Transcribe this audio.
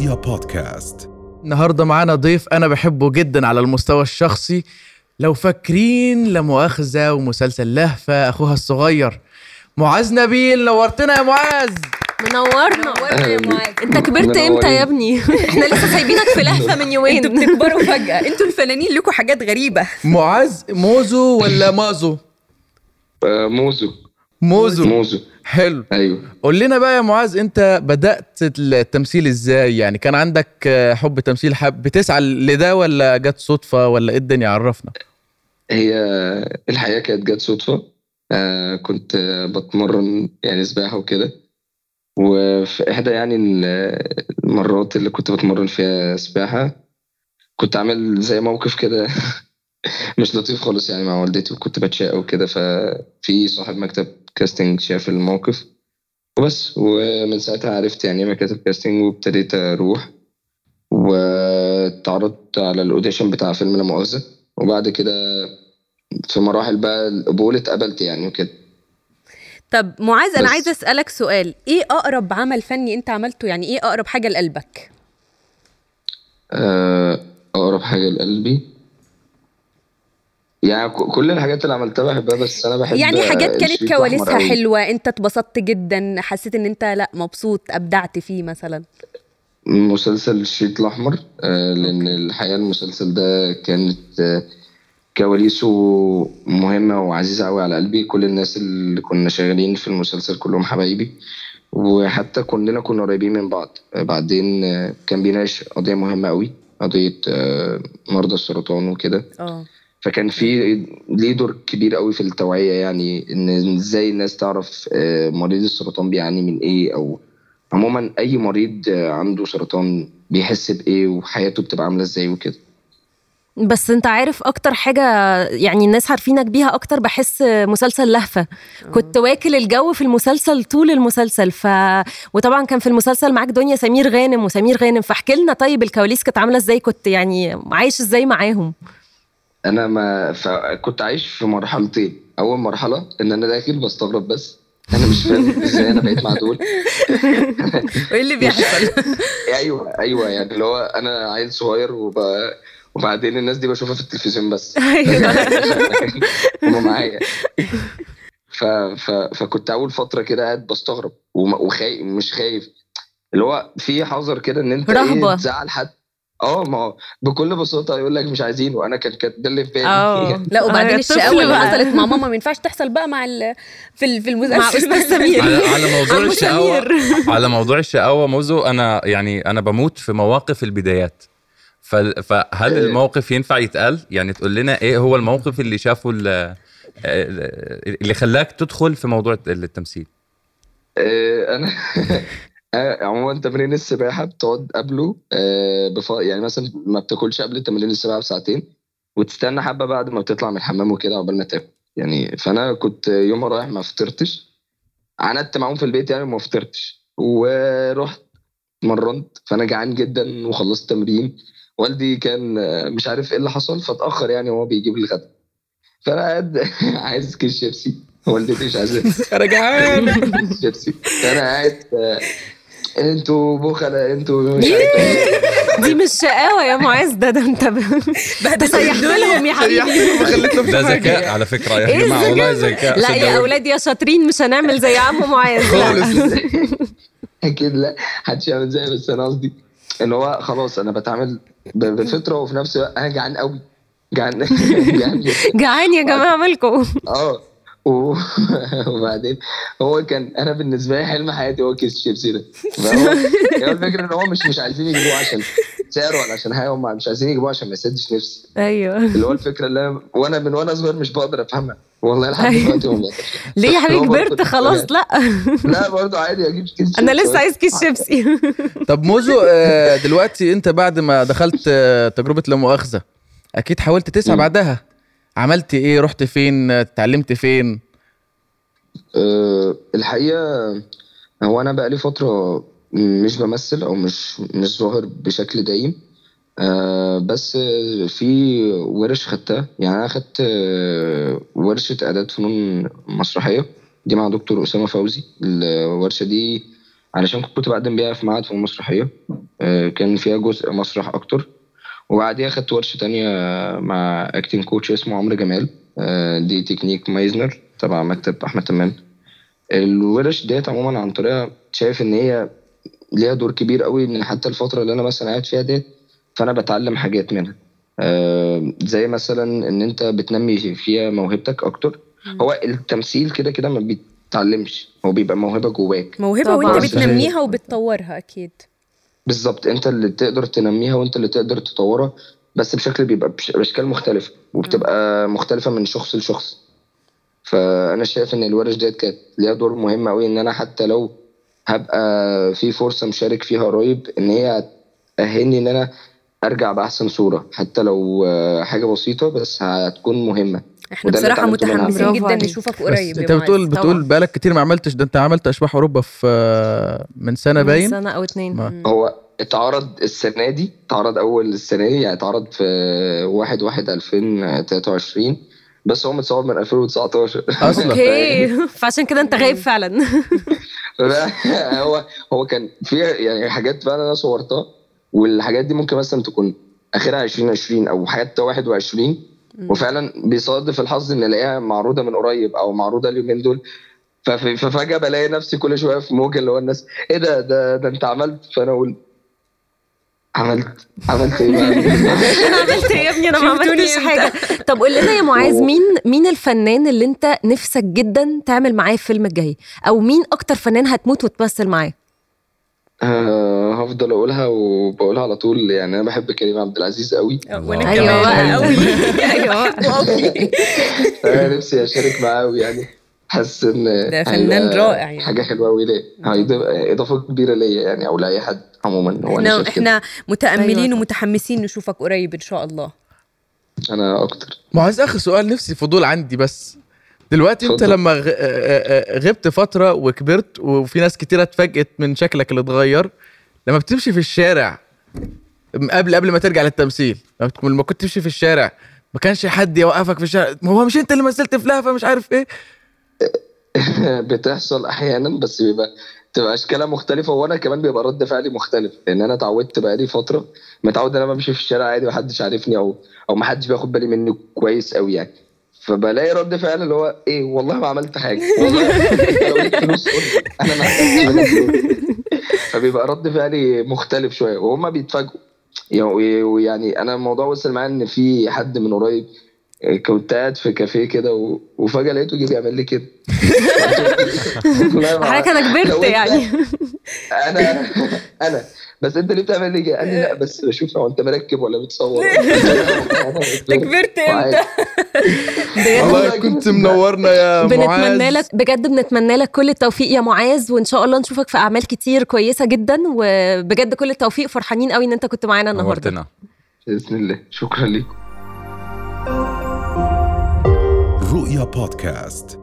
رؤيا بودكاست. النهارده معانا ضيف أنا بحبه جدا على المستوى الشخصي. لو فاكرين لمؤاخذة ومسلسل لهفة أخوها الصغير. معاذ نبيل نورتنا يا معاذ. منورنا. منورنا يا معاذ. أنت كبرت إمتى يا ابني؟ إحنا لسه سايبينك في لهفة من يومين. أنتوا بتكبروا فجأة. أنتوا الفنانين لكم حاجات غريبة. معاذ موزو ولا مازو؟ آه، موزو. موزو. موزو. حلو. أيوه. قول لنا بقى يا معاذ انت بدأت التمثيل إزاي؟ يعني كان عندك حب تمثيل حب بتسعى لده ولا جت صدفة ولا إيه الدنيا؟ عرفنا. هي الحقيقة كانت جت صدفة. آه كنت بتمرن يعني سباحة وكده. وفي إحدى يعني ال- المرات اللي كنت بتمرن فيها سباحة كنت عامل زي موقف كده مش لطيف خالص يعني مع والدتي وكنت بتشاقى وكده. ففي صاحب مكتب casting شاف الموقف. وبس ومن ساعتها عرفت يعني إيه مكاتب casting وابتديت أروح. واتعرضت على ال audition بتاع فيلم لا مؤاخذة. وبعد كده في مراحل بقى القبول اتقبلت يعني وكده. طب معاذ أنا. عايزة أسألك سؤال. إيه أقرب عمل فني أنت عملته؟ يعني إيه أقرب حاجة لقلبك؟ آه، أقرب حاجة لقلبي؟ يعني كل الحاجات اللي عملتها بحبها بس أنا بحب يعني حاجات كانت كواليسها. حلوة أنت اتبسطت جدا حسيت إن أنت لأ مبسوط أبدعت فيه مثلا؟ مسلسل الشريط الأحمر آه، لأن الحقيقة المسلسل ده كانت آه، كواليسه مهمة وعزيزة أوي على قلبي. كل الناس اللي كنا شغالين في المسلسل كلهم حبايبي. وحتى كلنا كنا قريبين من بعض. آه، بعدين كان بيناقش قضية مهمة أوي قضية آه، مرضى السرطان وكده. آه. فكان في ليه دور كبير قوي في التوعية يعني إن إزاي الناس تعرف آه، مريض السرطان بيعاني من إيه أو عموما أي مريض آه، عنده سرطان بيحس بإيه وحياته بتبقى عاملة إزاي وكده. بس أنت عارف أكتر حاجة يعني الناس عارفينك بيها أكتر بحس مسلسل لهفة. كنت واكل الجو في المسلسل طول المسلسل ف وطبعا كان في المسلسل معاك دنيا سمير غانم وسمير غانم فاحكي لنا طيب الكواليس كانت عاملة إزاي كنت يعني عايش إزاي معاهم؟ أنا ما فكنت عايش في مرحلتين أول مرحلة إن أنا داخل بستغرب بس أنا مش فاهم إزاي أنا بقيت مع دول وإيه اللي بيحصل؟ أيوه أيوه يعني اللي هو أنا عيل صغير وب... وبعدين الناس دي بشوفها في التلفزيون بس. هما معايا. ف... ف... فكنت أول فترة كده قاعد بستغرب وخايف مش خايف. اللي هو في حذر كده إن أنت رهبة. إيه تزعل حد آه ما هو بكل بساطة يقول لك مش عايزين وأنا كان كان ده اللي في بالي آه لا وبعدين الشقاوة اللي. حصلت مع ماما ما ينفعش تحصل بقى مع ال... في ال... في المسلسل مع أستاذ سمير على, على موضوع سمير. على موضوع الشقاوة موزو أنا يعني أنا بموت في مواقف البدايات فهل إيه. الموقف ينفع يتقال يعني تقول لنا إيه هو الموقف اللي شافه ال- اللي خلاك تدخل في موضوع التمثيل آه، أنا آه، عموما تمرين السباحة بتقعد قبله آه، بف... يعني مثلا ما بتاكلش قبل تمرين السباحة بساعتين وتستنى حبة بعد ما بتطلع من الحمام وكده عقبال ما تاكل. يعني فأنا كنت يوم رايح ما فطرتش عندت معاهم في البيت يعني ما فطرتش. ورحت مرنت فأنا جعان جدا وخلصت تمرين. والدي كان آه، مش عارف إيه اللي حصل فاتأخر يعني وهو بيجيب لي الغدا. فأنا قاعد عايز كيس شيبسي. والدتي مش عايزة. أنا جعان. شيبسي. أنا قاعد آه، أنتوا بخلة أنتوا مش عارف إيه دي مش شقاوة يا معاذ ده ده انت ب... ده سيحت لهم يا حبيبي ده. ذكاء على فكرة يا إيه جماعة والله؟ ذكاء لا يا. أولاد يا شاطرين مش هنعمل زي عمو معاذ لا. أكيد لا محدش يعمل زي بس أنا قصدي ان هو خلاص أنا بتعامل ب- بفطره وفي نفس الوقت أنا جعان قوي جعان جعان جدا. جعان يا جماعة مالكم آه وبعدين هو كان أنا بالنسبة لي حلم حياتي هو كيس شيبسي ده. هي الفكرة إن هو مش مش عايزين يجيبوه عشان سعره ولا عشان حاجة هم مش عايزين يجيبوه عشان ما يسدش نفسي أيوه. اللي هو الفكرة اللي أنا وأنا من وأنا صغير مش بقدر أفهمها. والله لحد أيوة. دلوقتي بقدرش. ليه يا حبيبي هو كبرت خلاص؟ لا. لا برضه عادي أجيب كيس أنا شيبسي. لسه عايز كيس شيبسي. طب موزو آه، دلوقتي أنت بعد ما دخلت آه، تجربة لا مؤاخذة أكيد حاولت تسعى. بعدها؟ عملت إيه؟ رحت فين؟ اتعلمت فين؟ أه الحقيقة هو أنا بقالي فترة مش بمثل أو مش مش ظاهر بشكل دايم. أه بس في ورش خدتها. يعني أنا خدت آه، ورشة إعداد فنون مسرحية. دي مع دكتور أسامة فوزي. الورشة دي علشان كنت بقدم بيها في معهد فنون مسرحية. آه، كان فيها جزء مسرح أكتر. وبعديها خدت ورشة تانية مع acting coach اسمه عمرو جمال. آه، دي تكنيك مايزنر تبع مكتب أحمد تمام الورش ديت عموما عن طريقها شايف إن هي ليها دور كبير قوي إن حتى الفترة اللي أنا مثلا قاعد فيها ديت فأنا بتعلم حاجات منها. آه، زي مثلا إن أنت بتنمي فيها موهبتك أكتر. هو التمثيل كده كده ما بيتعلمش هو بيبقى موهبة جواك. موهبة طبعاً. وأنت بتنميها وبتطورها أكيد. بالظبط انت اللي تقدر تنميها وانت اللي تقدر تطورها بس بشكل بيبقى باشكال مختلفه وبتبقى مختلفة من شخص لشخص. فأنا شايف إن الورش ديت كانت ليها دور مهم قوي إن أنا حتى لو هبقى في فرصة مشارك فيها قريب إن هي تأهلني إن أنا أرجع بأحسن صورة حتى لو حاجة بسيطة بس هتكون مهمة. إحنا بصراحة. متحمسين جدا عليك. نشوفك قريب انت بتقول. بتقول طبعاً. بقالك كتير ما عملتش ده انت عملت أشباح أوروبا في من سنة من باين؟ سنة أو اتنين. هو اتعرض السنة دي اتعرض أول السنة دي يعني اتعرض في واحد واحد 2023 بس هو متصور من 2019 أصلا. أوكي. فعشان كده انت غايب فعلا. لا، هو هو كان في يعني حاجات فعلا أنا صورتها والحاجات دي ممكن مثلا تكون آخرها 2020 أو حتى 21 وفعلا بيصادف الحظ إن ألاقيها معروضة من قريب أو معروضة اليومين دول. فف- ففجأة بلاقي نفسي كل شوية في موجة اللي هو الناس إيه ده ده ده أنت عملت؟ فأنا أقول عملت عملت إيه بقى؟ أنا عملت إيه يا ابني؟ أنا ما عملتش؟ حاجة. طب قول لنا يا معاذ مين مين الفنان اللي أنت نفسك جدا تعمل معاه الفيلم الجاي؟ أو مين أكتر فنان هتموت وتمثل معاه؟ هفضل أقولها وبقولها على طول. يعني أنا بحب كريم عبد العزيز قوي. وأنا أيوة. كمان. قوي أيوه. قوي أنا نفسي أشارك معاه قوي يعني. حاسس إن ده فنان رائع يعني. حاجة حلوة قوي هيبقى إضافة كبيرة ليا يعني أو لأي حد عموما. هو إحنا إحنا متأملين أيوة. ومتحمسين نشوفك قريب إن شاء الله. أنا أكتر. معاذ آخر سؤال نفسي فضول عندي بس. دلوقتي انت. لما غ- آه، آه، غبت فترة وكبرت وفي ناس كتيرة اتفاجئت من شكلك اللي اتغير لما بتمشي في الشارع قبل قبل ما ترجع للتمثيل لما كنت تمشي في الشارع ما كانش حد يوقفك في الشارع. ما هو مش انت اللي مثلت في لهفة مش عارف إيه. بتحصل أحيانا بس بيبقى تبقى اشكالها مختلفه وأنا كمان بيبقى رد فعلي مختلف لأن أنا اتعودت بقالي فترة متعود ان أنا بمشي في الشارع عادي محدش عارفني أو أو محدش بياخد بالي مني كويس قوي يعني. فبلاقي رد فعل اللي هو إيه والله ما عملت حاجة والله لو ليك فلوس قول لي. أنا ما. فبيبقى رد فعلي مختلف شوية وهم بيتفاجئوا يعني- ويعني أنا الموضوع وصل معايا إن في حد من قريب كنت قاعد في كافيه كده و... وفجأة لقيته جه بيعمل لي كده. حضرتك أنا لو كبرت يعني. أنا أنا بس أنت ليه بتعمل لي كده؟ قال لي لا بس بشوف هو أنت مركب ولا بتصور. انت كبرت إمتى؟ والله كنت منورنا يا بنتمنى معاذ. لك بجد بنتمنى لك كل التوفيق يا معاذ وإن شاء الله نشوفك في أعمال كتير كويسة جدا وبجد كل التوفيق فرحانين قوي إن أنت كنت معانا النهارده. نورتنا. بإذن الله. شكرا لكم رؤيا بودكاست.